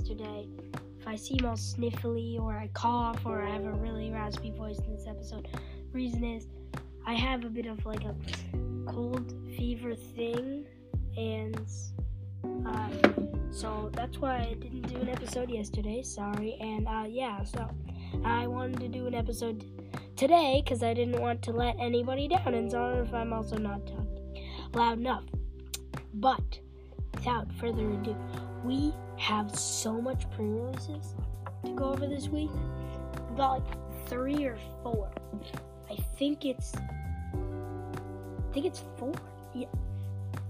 yesterday. If I seem all sniffly or I cough or I have a really raspy voice in this episode, reason is I have a bit of like a cold fever thing, and uh, so that's why I didn't do an episode yesterday. Sorry, and uh, yeah, so I wanted to do an episode today because I didn't want to let anybody down, and sorry if I'm also not talking loud enough. But without further ado, we have so much pre-releases to go over this week. We got like three or four. I think it's I think it's four. Yeah.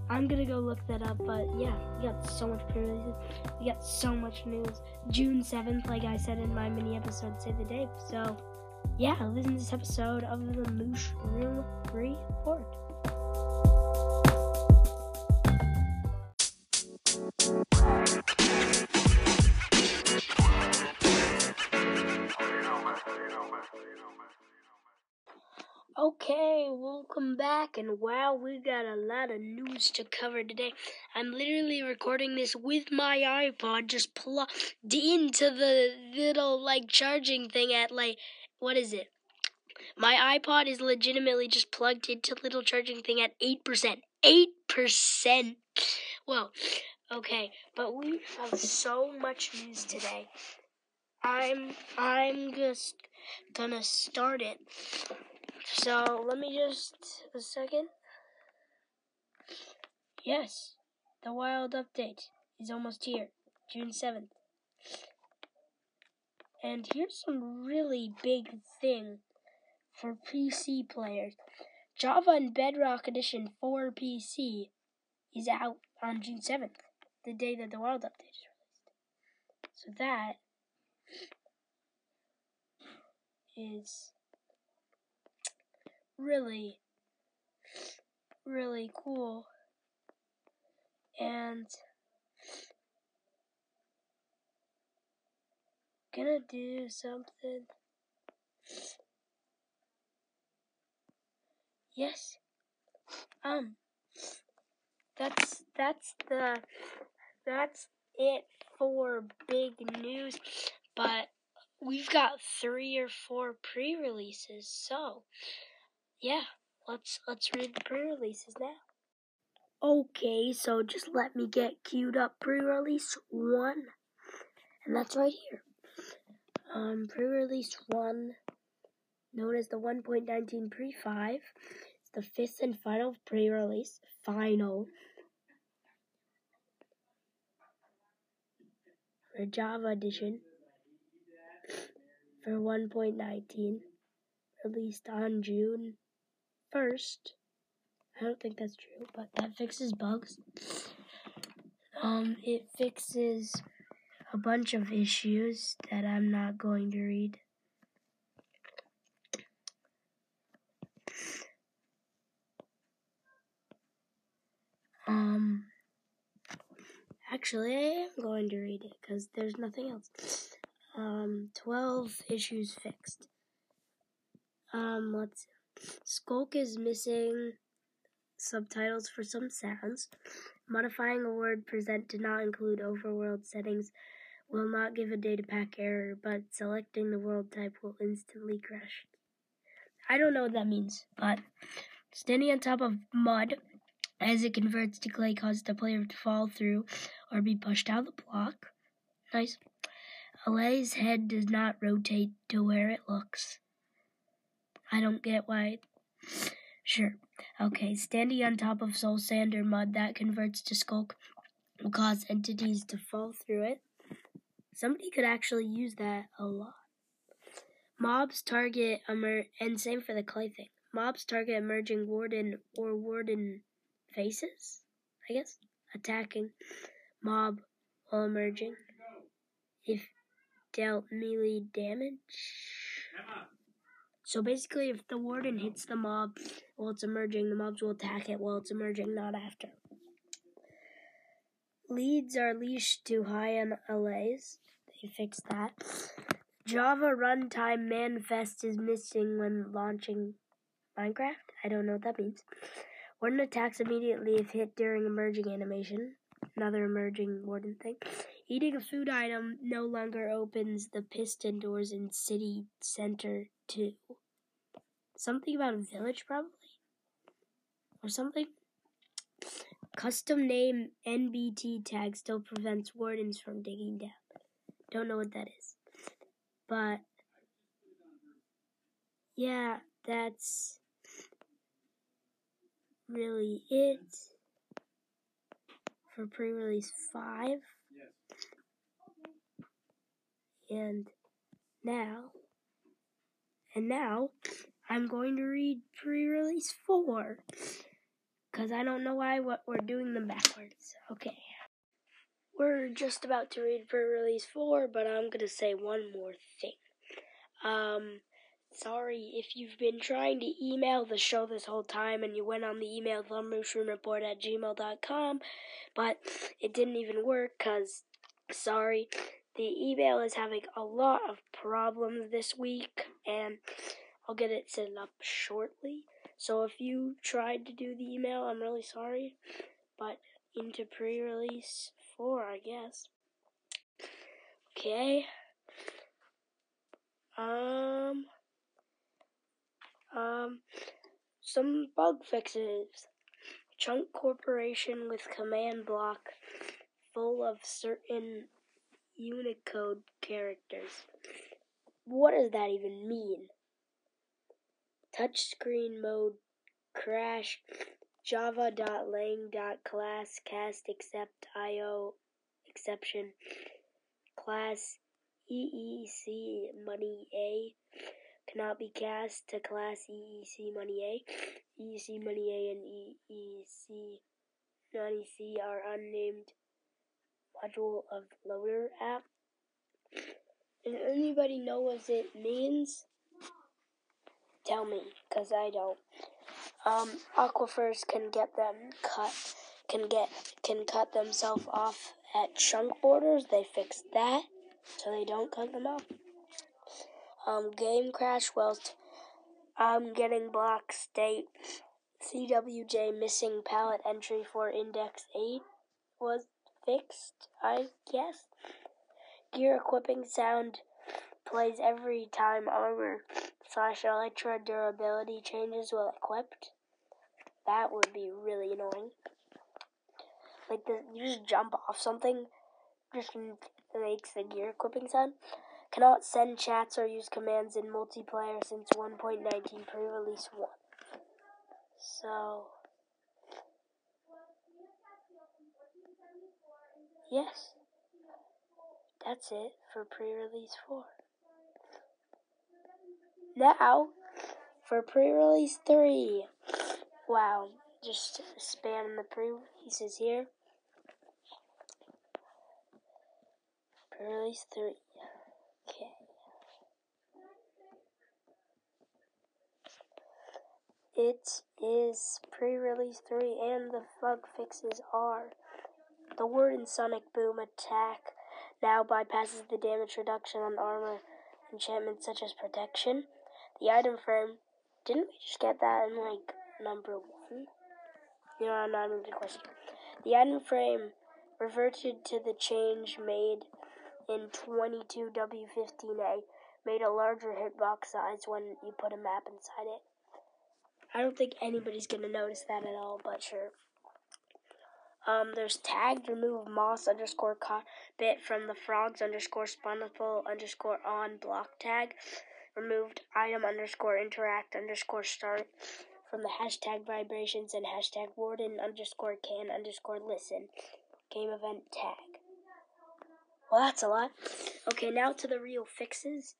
I'm gonna go look that up, but yeah, we got so much pre-releases. We got so much news. June 7th, like I said in my mini episode, Save the Day. So, yeah, listen to this episode of the Mooshroom Report. Okay, welcome back, and wow, we got a lot of news to cover today. I'm literally recording this with my iPod just plugged into the little like charging thing at like what is it? My iPod is legitimately just plugged into little charging thing at eight percent. Eight percent. Well, okay, but we have so much news today. I'm I'm just gonna start it. So let me just a second. Yes, the wild update is almost here, June 7th. And here's some really big thing for PC players. Java and Bedrock Edition for PC is out on June 7th, the day that the wild update is released. So that is really, really cool. And gonna do something. Yes. Um. That's that's the that's it for big news, but we've got three or four pre-releases, so yeah, let's let's read the pre-releases now. Okay, so just let me get queued up pre-release one, and that's right here. Um, pre-release one, known as the 1.19 pre-5, it's the fifth and final pre-release. Final. For Java edition for 1.19 released on June 1st. I don't think that's true, but that fixes bugs. Um, it fixes a bunch of issues that I'm not going to read. Um, actually, I am going to read it because there's nothing else. Um, 12 issues fixed. Um, let's Sculk is missing subtitles for some sounds. Modifying a world preset did not include overworld settings will not give a data pack error, but selecting the world type will instantly crash. I don't know what that means, but standing on top of mud as it converts to clay causes the player to fall through or be pushed out of the block. Nice. Allay's head does not rotate to where it looks. I don't get why. Sure. Okay, standing on top of soul sand or mud that converts to sculk will cause entities to fall through it. Somebody could actually use that a lot. Mobs target emer- and same for the clay thing. Mobs target emerging warden or warden faces, I guess, attacking mob while emerging. If dealt melee damage. So basically, if the warden hits the mob while it's emerging, the mobs will attack it while it's emerging, not after. Leads are leashed to high on Allays. They fixed that. Java runtime manifest is missing when launching Minecraft. I don't know what that means. Warden attacks immediately if hit during emerging animation. Another emerging warden thing. Eating a food item no longer opens the piston doors in city center 2. Something about a village, probably? Or something? Custom name NBT tag still prevents wardens from digging down. Don't know what that is. But, yeah, that's really it for pre release 5. And now, and now, I'm going to read pre release 4. Because I don't know why what we're doing them backwards. Okay. We're just about to read pre release 4, but I'm going to say one more thing. Um, sorry if you've been trying to email the show this whole time and you went on the email themooshroomreport at gmail.com, but it didn't even work because, sorry, the email is having a lot of problems this week and I'll get it set up shortly. So if you tried to do the email, I'm really sorry, but into pre-release 4, I guess. Okay. Um um some bug fixes. Chunk corruption with command block full of certain Unicode characters. What does that even mean? Touchscreen mode crash java.lang.class cast except io exception class EEC money A cannot be cast to class EEC money A. EEC money A and EEC money C are unnamed module of loader app. Does anybody know what it means? Tell me, because I don't. Um, aquifers can get them cut, can get, can cut themselves off at chunk borders. They fixed that, so they don't cut them off. Um, game crash whilst I'm getting block state. CWJ missing palette entry for index 8 was fixed, I guess. Gear equipping sound plays every time armor slash Elytra durability changes while equipped. That would be really annoying. Like the, you just jump off something, just makes the gear equipping sound. Cannot send chats or use commands in multiplayer since 1.19 pre-release 1. So, yes, that's it for pre-release 4. Now, for pre-release 3. Wow, just spam the pre-releases here. Pre-release 3. Okay. It is pre-release 3 and the bug fixes are the warden Sonic Boom attack now bypasses the damage reduction on armor enchantments such as protection. The item frame, didn't we just get that in like number one? You know, I'm not even the question. The item frame reverted to the change made in 22W15A, made a larger hitbox size when you put a map inside it. I don't think anybody's gonna notice that at all, but sure. Um, there's tagged remove moss underscore bit from the frogs underscore spawnable underscore on block tag removed item underscore interact underscore start from the hashtag vibrations and hashtag warden underscore can underscore listen game event tag. Well, that's a lot. Okay, now to the real fixes.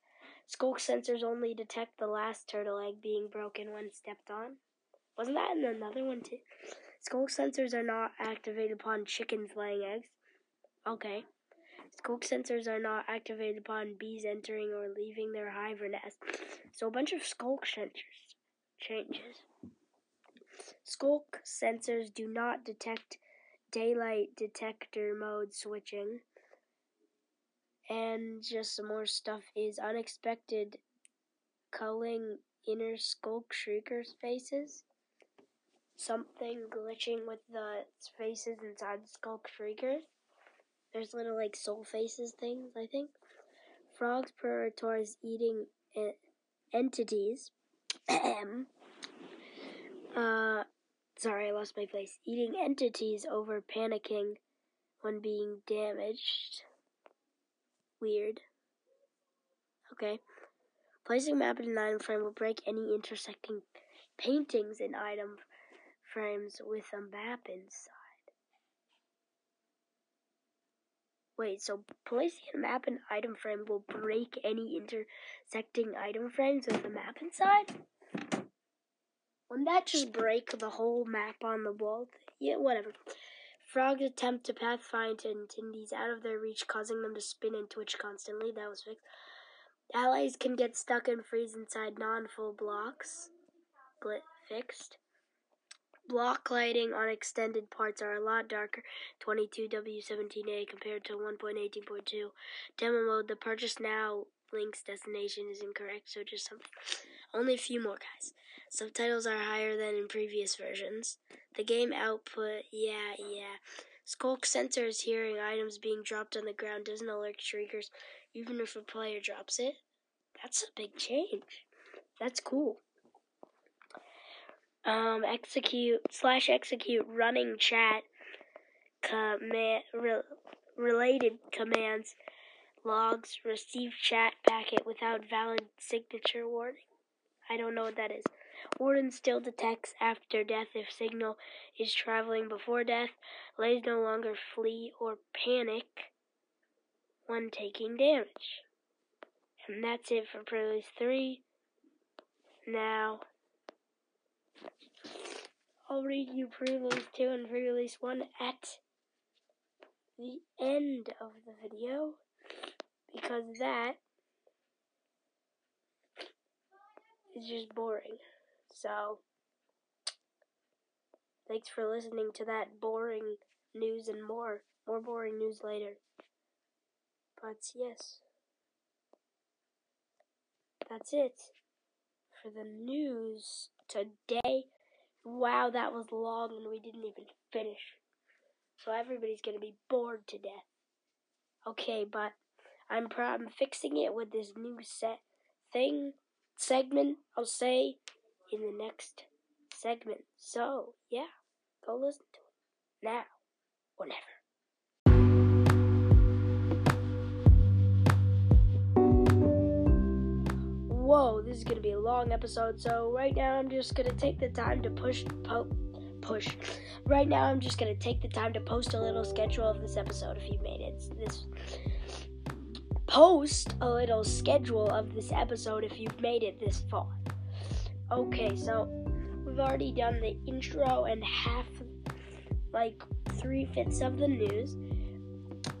Sculk sensors only detect the last turtle egg being broken when stepped on. Wasn't that in another one too? Sculk sensors are not activated upon chickens laying eggs. Okay. Sculk sensors are not activated upon bees entering or leaving their hive or nest. So a bunch of sculk sensors changes. Sculk sensors do not detect daylight detector mode switching. And just some more stuff is unexpected culling inner sculk shrieker faces. Something glitching with the faces inside the sculk shriekers there's little like soul faces things, I think. Frogs towards eating entities. uh, sorry, I lost my place. Eating entities over panicking when being damaged. Weird. Okay. Placing map in an item frame will break any intersecting paintings in item frames with a map inside. Wait, so placing a map in item frame will break any intersecting item frames with a map inside? Wouldn't that just break the whole map on the wall? Yeah, whatever. Frogs attempt to pathfind Tindies out of their reach, causing them to spin and twitch constantly. That was fixed. Allays can get stuck and freeze inside non-full blocks. Split fixed. Block lighting on extended parts are a lot darker 22W17A compared to 1.18.2. Demo mode, the purchase now link's destination is incorrect, so just some, only a few more guys. Subtitles are higher than in previous versions. The game output, yeah, yeah. Sculk sensors hearing items being dropped on the ground doesn't alert shriekers even if a player drops it. That's a big change. That's cool um, execute slash execute running chat command re, related commands logs receive chat packet without valid signature warning. I don't know what that is. Warden still detects after death if signal is traveling before death. Lays no longer flee or panic when taking damage. And that's it for pre-release 3. Now I'll read you pre-release 2 and pre-release 1 at the end of the video because that is just boring. So, thanks for listening to that boring news and more. More boring news later. But yes, that's it for the news today. Wow, that was long and we didn't even finish. So everybody's gonna be bored to death. Okay, but I'm I'm fixing it with this new set thing segment. I'll say in the next segment. So yeah, go listen to it now or this is gonna be a long episode. So right now, I'm just gonna take the time to push, po- push. Right now, I'm just gonna take the time to post a little schedule of this episode. If you made it, this post a little schedule of this episode if you've made it this far. Okay, so we've already done the intro and half, like three fifths of the news,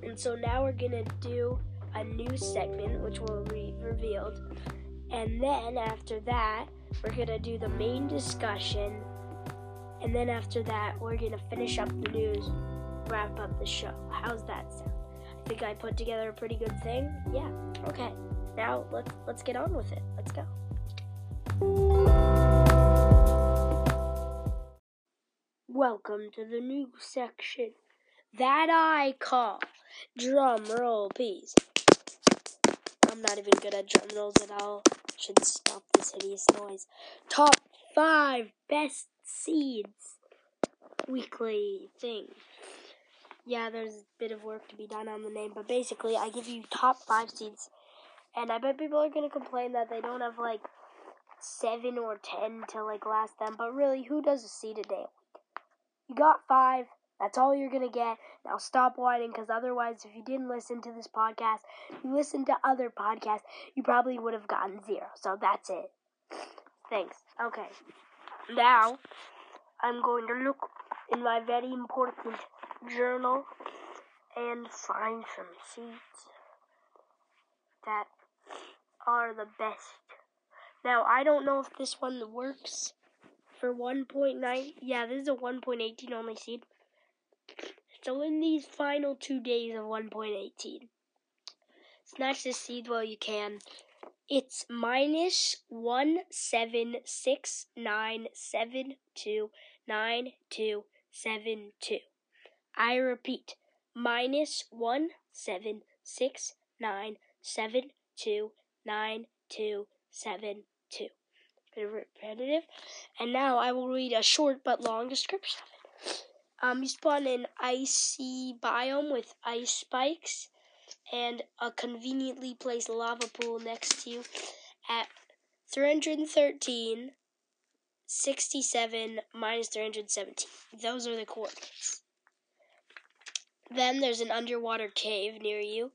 and so now we're gonna do a new segment which will be revealed and then after that, we're to do the main discussion. And then after that, we're to finish up the news, wrap up the show. How's that sound? I think I put together a pretty good thing. Yeah. Okay. Now let's let's get on with it. Let's go. Welcome to the news section that I call drum roll please. I'm not even good at drum rolls at all should stop this hideous noise. Top five best seeds weekly thing. Yeah, there's a bit of work to be done on the name, but basically, I give you top five seeds, and I bet people are gonna complain that they don't have like seven or ten to like last them. But really, who does a seed a day? You got five. That's all you're going to get. Now stop whining because otherwise, if you didn't listen to this podcast, you listened to other podcasts, you probably would have gotten zero. So that's it. Thanks. Okay. Now, I'm going to look in my very important journal and find some seeds that are the best. Now, I don't know if this one works for 1.9. Yeah, this is a 1.18 only seed. So in these final two days of 1.18, snatch this seed while you can. It's minus one seven six nine seven two nine two seven two. I repeat, minus 1, 7, 6, 9, 7, 2, 9, 2, 7, 2. Bit repetitive. And now I will read a short but long description of it. Um, you spawn in icy biome with ice spikes and a conveniently placed lava pool next to you at 313, 67, minus 317. Those are the coordinates. Then there's an underwater cave near you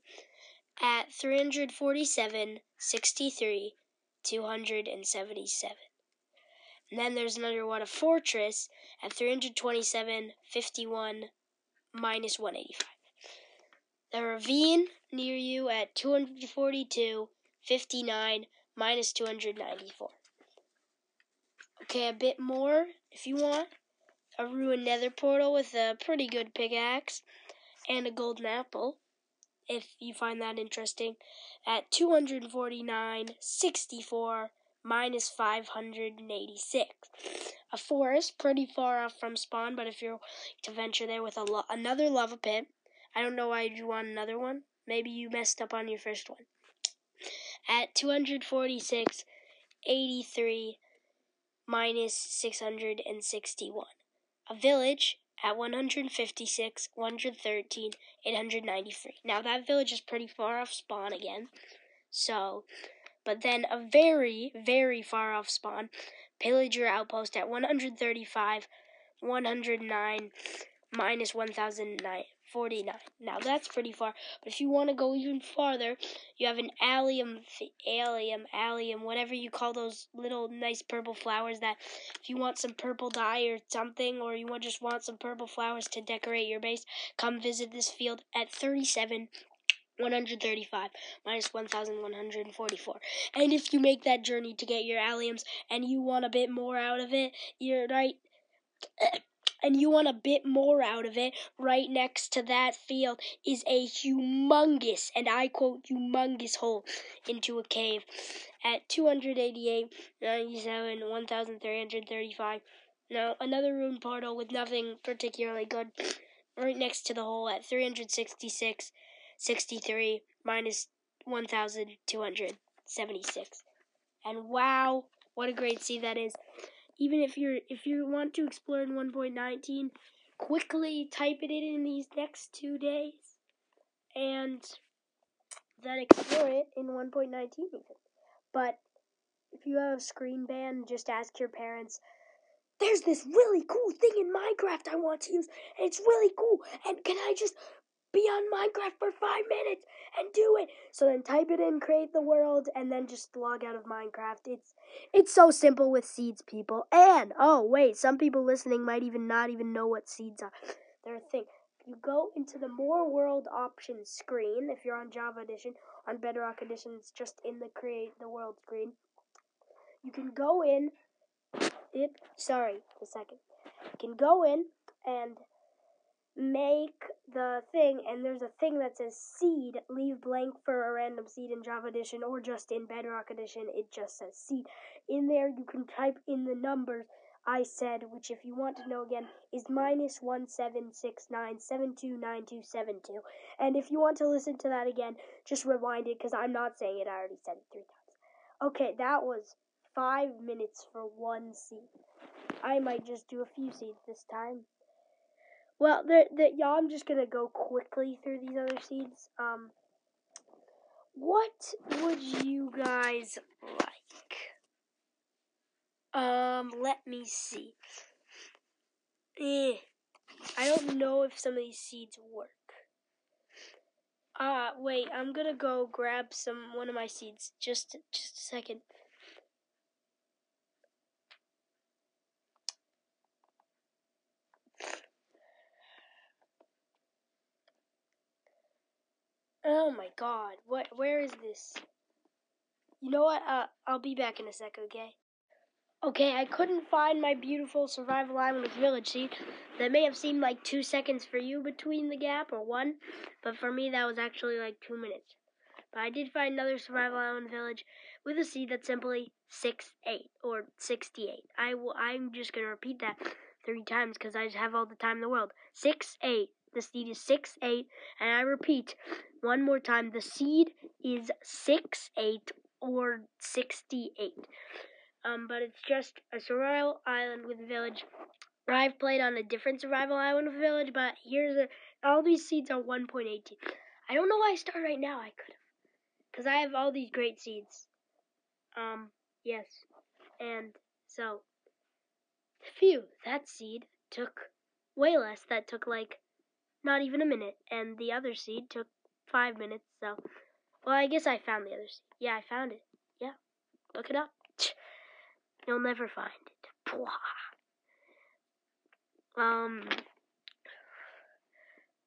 at 347, 63, 277. And then there's an underwater fortress at 327, 51, minus 185. The ravine near you at 242, 59, minus 294. Okay, a bit more if you want. A ruined nether portal with a pretty good pickaxe and a golden apple, if you find that interesting, at 249, 64, minus 586. A forest pretty far off from spawn, but if you're to venture there with a lo- another lava pit, I don't know why you want another one. Maybe you messed up on your first one. At 246, 83, minus 661. A village at 156, 113, 893. Now that village is pretty far off spawn again. So, but then a very, very far off spawn, pillager outpost at 135, 109, minus 1049. Now that's pretty far, but if you want to go even farther, you have an allium, allium, allium, whatever you call those little nice purple flowers that if you want some purple dye or something, or you want just want some purple flowers to decorate your base, come visit this field at 37 135 minus 1144. And if you make that journey to get your alliums and you want a bit more out of it, you're right and you want a bit more out of it, right next to that field is a humongous, and I quote, humongous hole into a cave at 288, 97, 1335. Now, another rune portal with nothing particularly good right next to the hole at 366, 63, minus 1276. And wow, what a great seed that is even if you're if you want to explore in 1.19 quickly type it in in these next two days and then explore it in 1.19 even but if you have a screen ban just ask your parents there's this really cool thing in minecraft i want to use and it's really cool and can i just be on Minecraft for five minutes and do it. So then type it in, create the world, and then just log out of Minecraft. It's it's so simple with seeds, people. And oh wait, some people listening might even not even know what seeds are. They're a thing. You go into the more world options screen if you're on Java Edition. On Bedrock Edition, it's just in the create the world screen. You can go in. It sorry, a second. You can go in and make the thing and there's a thing that says seed leave blank for a random seed in java edition or just in bedrock edition it just says seed. In there you can type in the numbers i said which if you want to know again is minus 1769729272 and if you want to listen to that again just rewind it because i'm not saying it i already said it three times. Okay that was five minutes for one seed. I might just do a few seeds this time well, the, the, y'all, I'm just gonna go quickly through these other seeds. Um, what would you guys like? Um, let me see. Eh, I don't know if some of these seeds work. Ah, uh, wait, I'm gonna go grab some one of my seeds. Just, just a second. Oh my god, what? Where is this? You know what? Uh, I'll be back in a sec, okay? Okay, I couldn't find my beautiful survival island village seed. That may have seemed like two seconds for you between the gap, or one, but for me that was actually like two minutes. But I did find another survival island village with a seed that's simply six eight or 68. I will, I'm just going to repeat that three times because I just have all the time in the world. Six eight The seed is 6 8. And I repeat one more time the seed is 6 8 or 68. Um, but it's just a survival island with a village. I've played on a different survival island with a village, but here's a. All these seeds are 1.18. I don't know why I start right now. I could have. Because I have all these great seeds. Um, yes. And so, phew, that seed took way less. That took like not even a minute. And the other seed took five minutes. So, well, I guess I found the other seed. Yeah, I found it. Yeah. Look it up. You'll never find it. Um,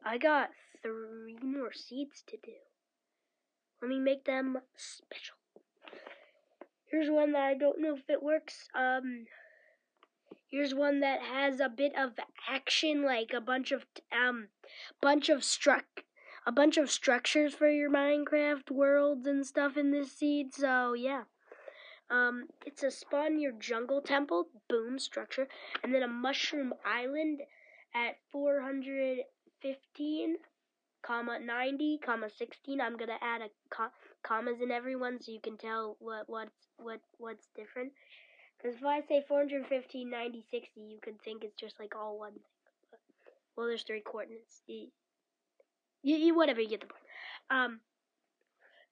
I got three more seeds to do. Let me make them special. Here's one that I don't know if it works. Um, here's one that has a bit of action, like a bunch of um, bunch of struck, a bunch of structures for your Minecraft worlds and stuff in this seed. So yeah. Um, it's a spawn your jungle temple, boom structure, and then a mushroom island at 415, comma 90, comma 16. I'm gonna add a co- commas in every one so you can tell what what's what what's different. Because if I say 415, 90, 60, you could think it's just like all one thing. But, well, there's three coordinates. You, you, whatever, you get the point. Um,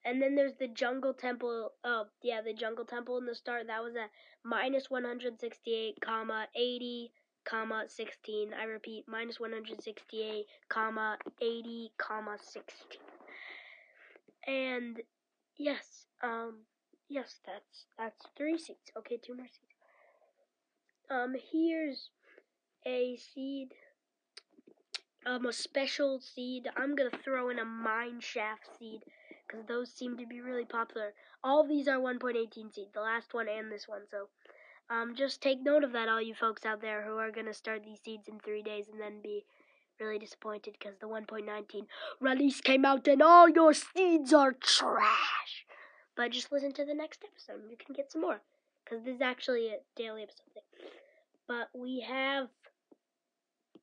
and then there's the jungle temple. Oh, yeah, the jungle temple in the start. That was at minus 168, comma 80, comma 16. I repeat, minus 168, comma 80, comma 16. And yes, um, yes, that's that's three seeds. Okay, two more seeds. Um, here's a seed. Um, a special seed. I'm gonna throw in a mine shaft seed because those seem to be really popular. All these are 1.18 seed, the last one and this one. So um, just take note of that, all you folks out there who are to start these seeds in three days and then be really disappointed because the 1.19 release came out and all your seeds are trash. But just listen to the next episode and you can get some more because this is actually a daily episode thing. But we have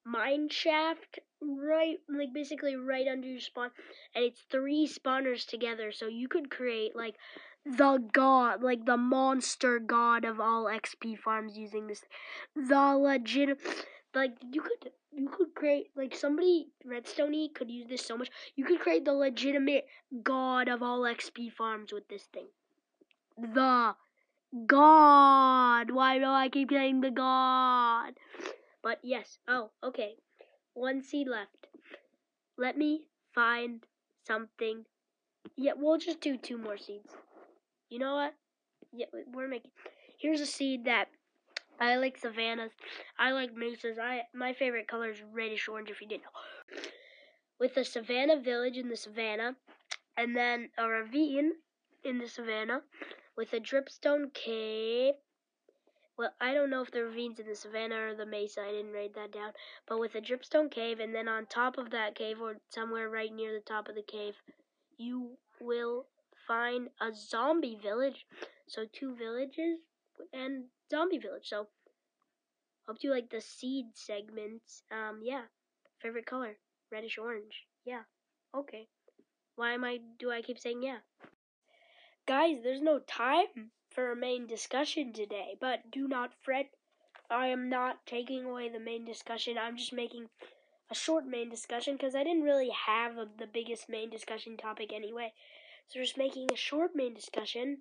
mine shaft right like basically right under your spawn and it's three spawners together so you could create like the god like the monster god of all xp farms using this the legit like you could you could create like somebody redstone could use this so much you could create the legitimate god of all xp farms with this thing the god why do i keep saying the god but yes. Oh, okay. One seed left. Let me find something. Yeah, we'll just do two more seeds. You know what? Yeah, we're making. Here's a seed that I like savannas. I like mesas. I my favorite color is reddish orange. If you didn't know, with a savannah village in the savannah, and then a ravine in the savannah, with a dripstone cave well, I don't know if the ravines in the savannah or the mesa, I didn't write that down, but with a dripstone cave, and then on top of that cave, or somewhere right near the top of the cave, you will find a zombie village. So, two villages and zombie village. So, hope you like the seed segments. Um, yeah. Favorite color? Reddish orange. Yeah. Okay. Why am I, do I keep saying yeah? Guys, there's no time for a main discussion today, but do not fret. I am not taking away the main discussion. I'm just making a short main discussion because I didn't really have a, the biggest main discussion topic anyway. So just making a short main discussion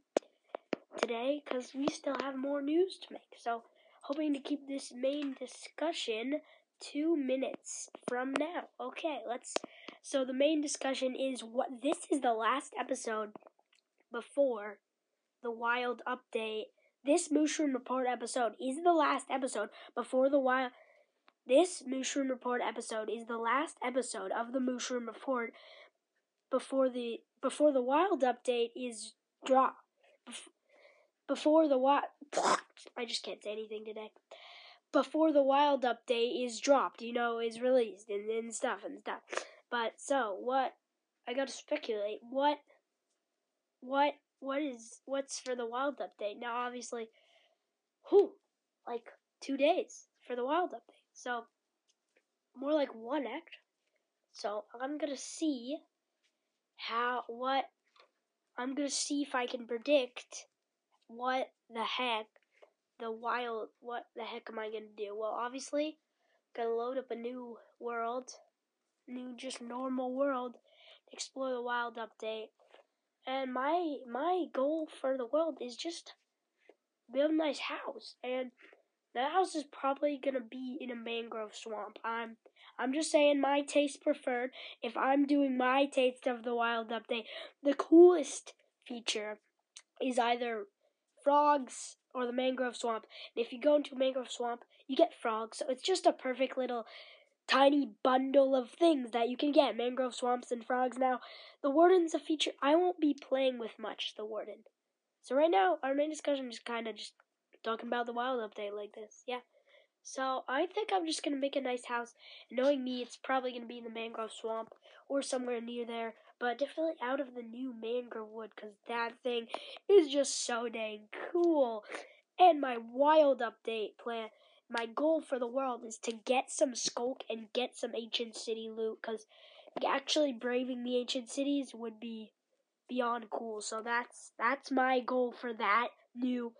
today because we still have more news to make. So hoping to keep this main discussion two minutes from now. Okay, let's. So the main discussion is what this is the last episode before the Wild update. This Mooshroom Report episode is the last episode before the Wild. This Mooshroom Report episode is the last episode of the Mooshroom Report before the before the Wild update is dropped. Before the Wild, I just can't say anything today. Before the Wild update is dropped, you know, is released and, and stuff and stuff. But so what? I gotta speculate. What? What what is what's for the wild update. Now obviously who like two days for the wild update. So more like one act. So I'm gonna see how what I'm gonna see if I can predict what the heck the wild what the heck am I gonna do? Well obviously gonna load up a new world, new just normal world, explore the wild update. And my my goal for the world is just build a nice house. And that house is probably gonna be in a mangrove swamp. I'm I'm just saying my taste preferred. If I'm doing my taste of the wild update, the coolest feature is either frogs or the mangrove swamp. And if you go into a mangrove swamp, you get frogs. So it's just a perfect little tiny bundle of things that you can get mangrove swamps and frogs. Now, the warden's a feature I won't be playing with much, the warden. So right now, our main discussion is kind of just talking about the wild update like this. Yeah. So I think I'm just gonna make a nice house. knowing me, it's probably gonna be in the mangrove swamp or somewhere near there, but definitely out of the new mangrove wood, cause that thing is just so dang cool. And my wild update plan, my goal for the world is to get some sculk and get some ancient city loot, cause actually braving the ancient cities would be beyond cool. So that's that's my goal for that new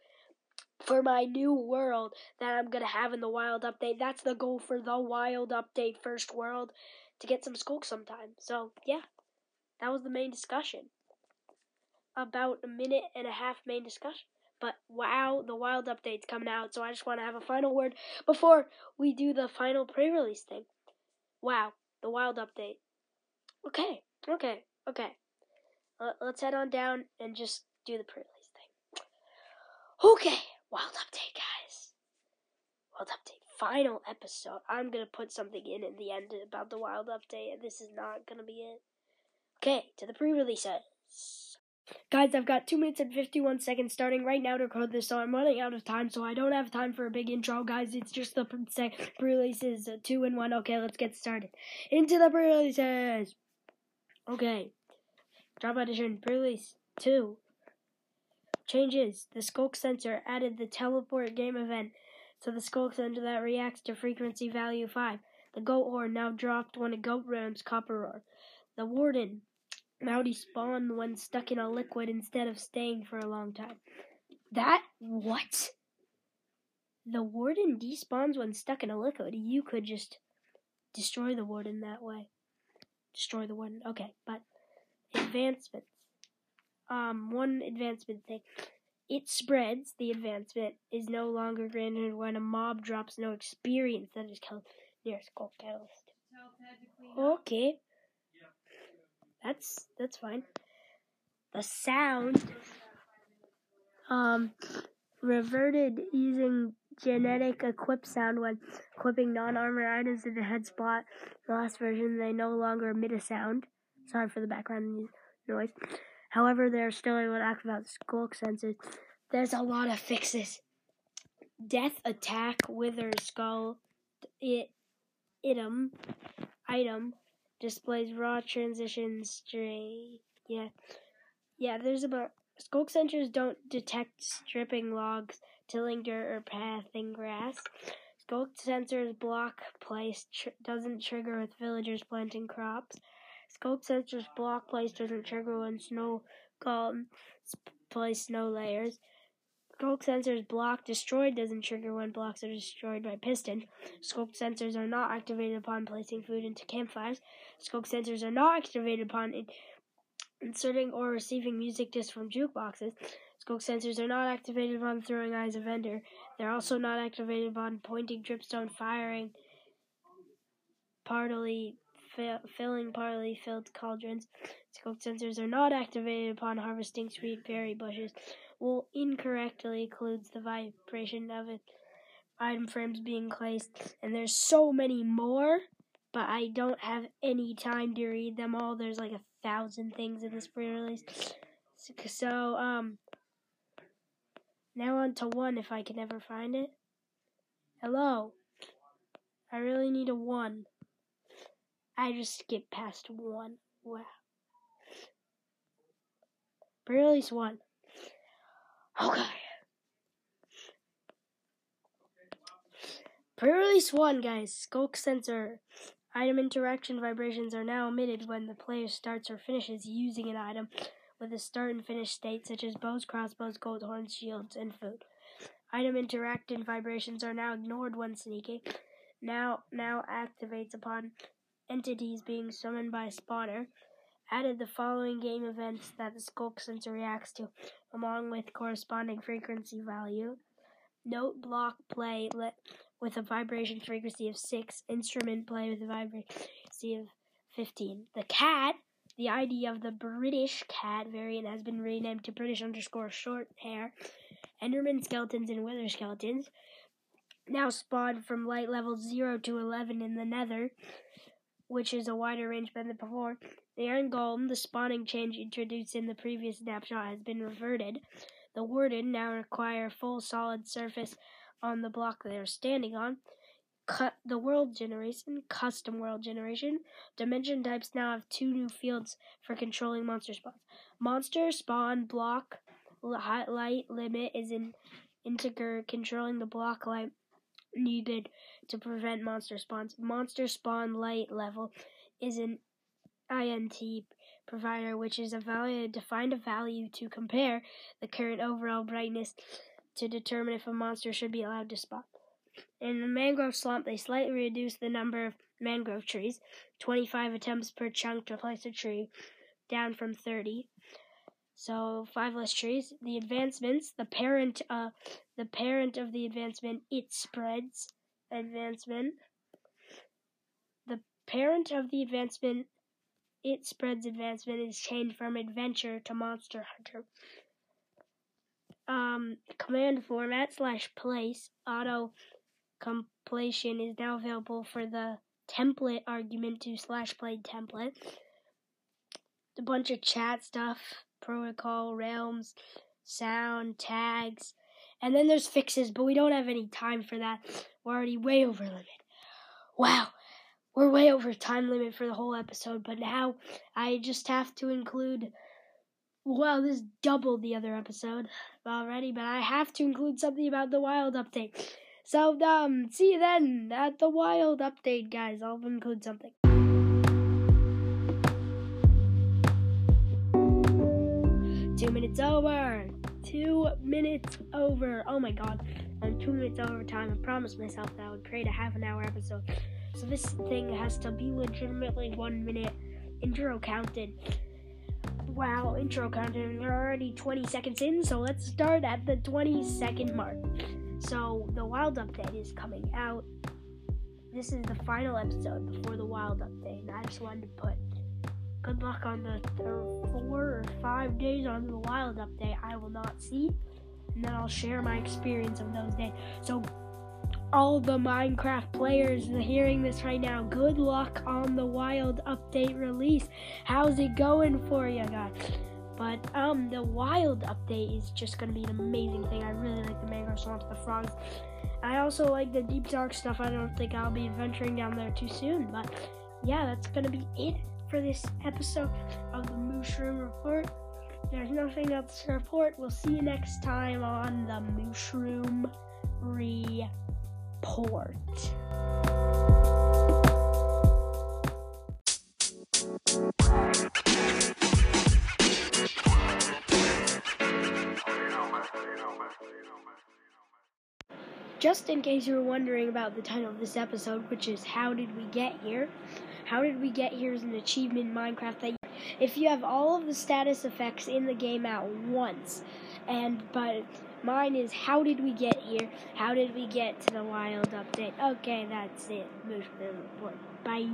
for my new world that I'm gonna have in the wild update. That's the goal for the wild update first world to get some sculk sometime. So yeah, that was the main discussion. About a minute and a half main discussion. But wow, the wild update's coming out, so I just want to have a final word before we do the final pre-release thing. Wow, the wild update. Okay, okay, okay. Let's head on down and just do the pre-release thing. Okay, wild update, guys. Wild update, final episode. I'm gonna put something in at the end about the wild update, and this is not gonna be it. Okay, to the pre-releases. Guys, I've got 2 minutes and 51 seconds starting right now to record this, so I'm running out of time, so I don't have time for a big intro, guys. It's just the pre-releases, uh, 2 and 1. Okay, let's get started. Into the pre-releases! Okay. Drop Edition pre-release 2. Changes. The Sculk sensor added the teleport game event to the Sculk sensor that reacts to frequency value 5. The goat horn now dropped when a goat rams copper ore. The warden now despawned when stuck in a liquid instead of staying for a long time. That what? The warden despawns when stuck in a liquid. You could just destroy the warden that way. Destroy the warden. Okay, but advancements um, one advancement thing. It spreads, the advancement, is no longer granted when a mob drops no experience that is killed near a sculk catalyst. Okay. That's that's fine. The sound um reverted using generic equip sound when equipping non-armor items in the head spot. The last version they no longer emit a sound. Sorry for the background noise. However, they are still able to activate sculk sensors. There's a lot of fixes. Death attack, wither skull, it, item, item, displays raw transition stray. Yeah, yeah. There's about sculk sensors don't detect stripping logs, tilling dirt, or pathing grass. Sculk sensors block place tr- doesn't trigger with villagers planting crops. Sculk sensors block place doesn't trigger when snow um, place snow layers. Sculk sensors block destroyed doesn't trigger when blocks are destroyed by piston. Sculk sensors are not activated upon placing food into campfires. Sculk sensors are not activated upon in- inserting or receiving music discs from jukeboxes. Sculk sensors are not activated upon throwing eyes of Ender. They're also not activated upon pointing dripstone firing partly filling partly filled cauldrons. Sculk sensors are not activated upon harvesting sweet berry bushes. Will incorrectly includes the vibration of it item frames being placed, and there's so many more, but I don't have any time to read them all. There's like a thousand things in this pre-release. So, um, now on to one if I can ever find it. Hello. I really need a one. I just skipped past one. Wow. Pre-release one. Okay. Pre-release one, guys. Sculk sensor Item interaction vibrations are now emitted when the player starts or finishes using an item with a start and finish state, such as bows, crossbows, goat horns, shields, and food. Item interaction vibrations are now ignored when sneaking. Now, now activates upon entities being summoned by a spawner. Added the following game events that the sculk sensor reacts to, along with corresponding frequency value. Note block play with a vibration frequency of 6, instrument play with a vibration frequency of 15. The cat, the ID of the British cat variant has been renamed to British underscore short hair. Enderman skeletons and wither skeletons now spawn from light levels 0 to 11 in the nether, which is a wider range than before. The Iron Golem, the spawning change introduced in the previous snapshot, has been reverted. The Warden now require full solid surface on the block they are standing on. Cut the world generation, custom world generation. Dimension types now have two new fields for controlling monster spawns. Monster spawn block light limit is an integer controlling the block light needed to prevent monster spawns. Monster spawn light level is an INT provider, which is a value to find a value to compare the current overall brightness to determine if a monster should be allowed to spawn. In the mangrove swamp, they slightly reduced the number of mangrove trees, 25 attempts per chunk to place a tree, down from 30. So five less trees. The advancements, the parent, uh, the parent of the advancement, it spreads advancement. The parent of the advancement it spreads advancement is changed from adventure to monster hunter. Um, command format slash place auto completion is now available for the template argument to slash play template. A bunch of chat stuff, protocol, realms, sound, tags, and then there's fixes, but we don't have any time for that. We're already way over limit. Wow, we're way over time limit for the whole episode, but now I just have to include. Well, this doubled the other episode already, but I have to include something about the wild update. So, um, see you then at the wild update, guys. I'll include something. Two minutes over. Two minutes over. Oh my god. I'm two minutes over time. I promised myself that I would create a half an hour episode. So this thing has to be legitimately one minute intro counted. Wow, intro counted. We're already 20 seconds in, so let's start at the 20 second mark. So the wild update is coming out. This is the final episode before the wild update, and I just wanted to put good luck on the four or five days on the wild update. I will not see, and then I'll share my experience of those days. So all the Minecraft players hearing this right now, good luck on the Wild update release. How's it going for you guys? But um, the Wild update is just gonna be an amazing thing. I really like the mangrove swamps, the frogs. I also like the deep dark stuff. I don't think I'll be venturing down there too soon, but yeah, that's gonna be it for this episode of the Mooshroom Report. There's nothing else to report. We'll see you next time on the Mooshroom Report. Just in case you were wondering about the title of this episode, which is How Did We Get Here? How Did We Get Here is an achievement in Minecraft that if you have all of the status effects in the game at once, and but Mine is how did we get here? How did we get to the wild update? Okay, that's it. Move the report. Bye.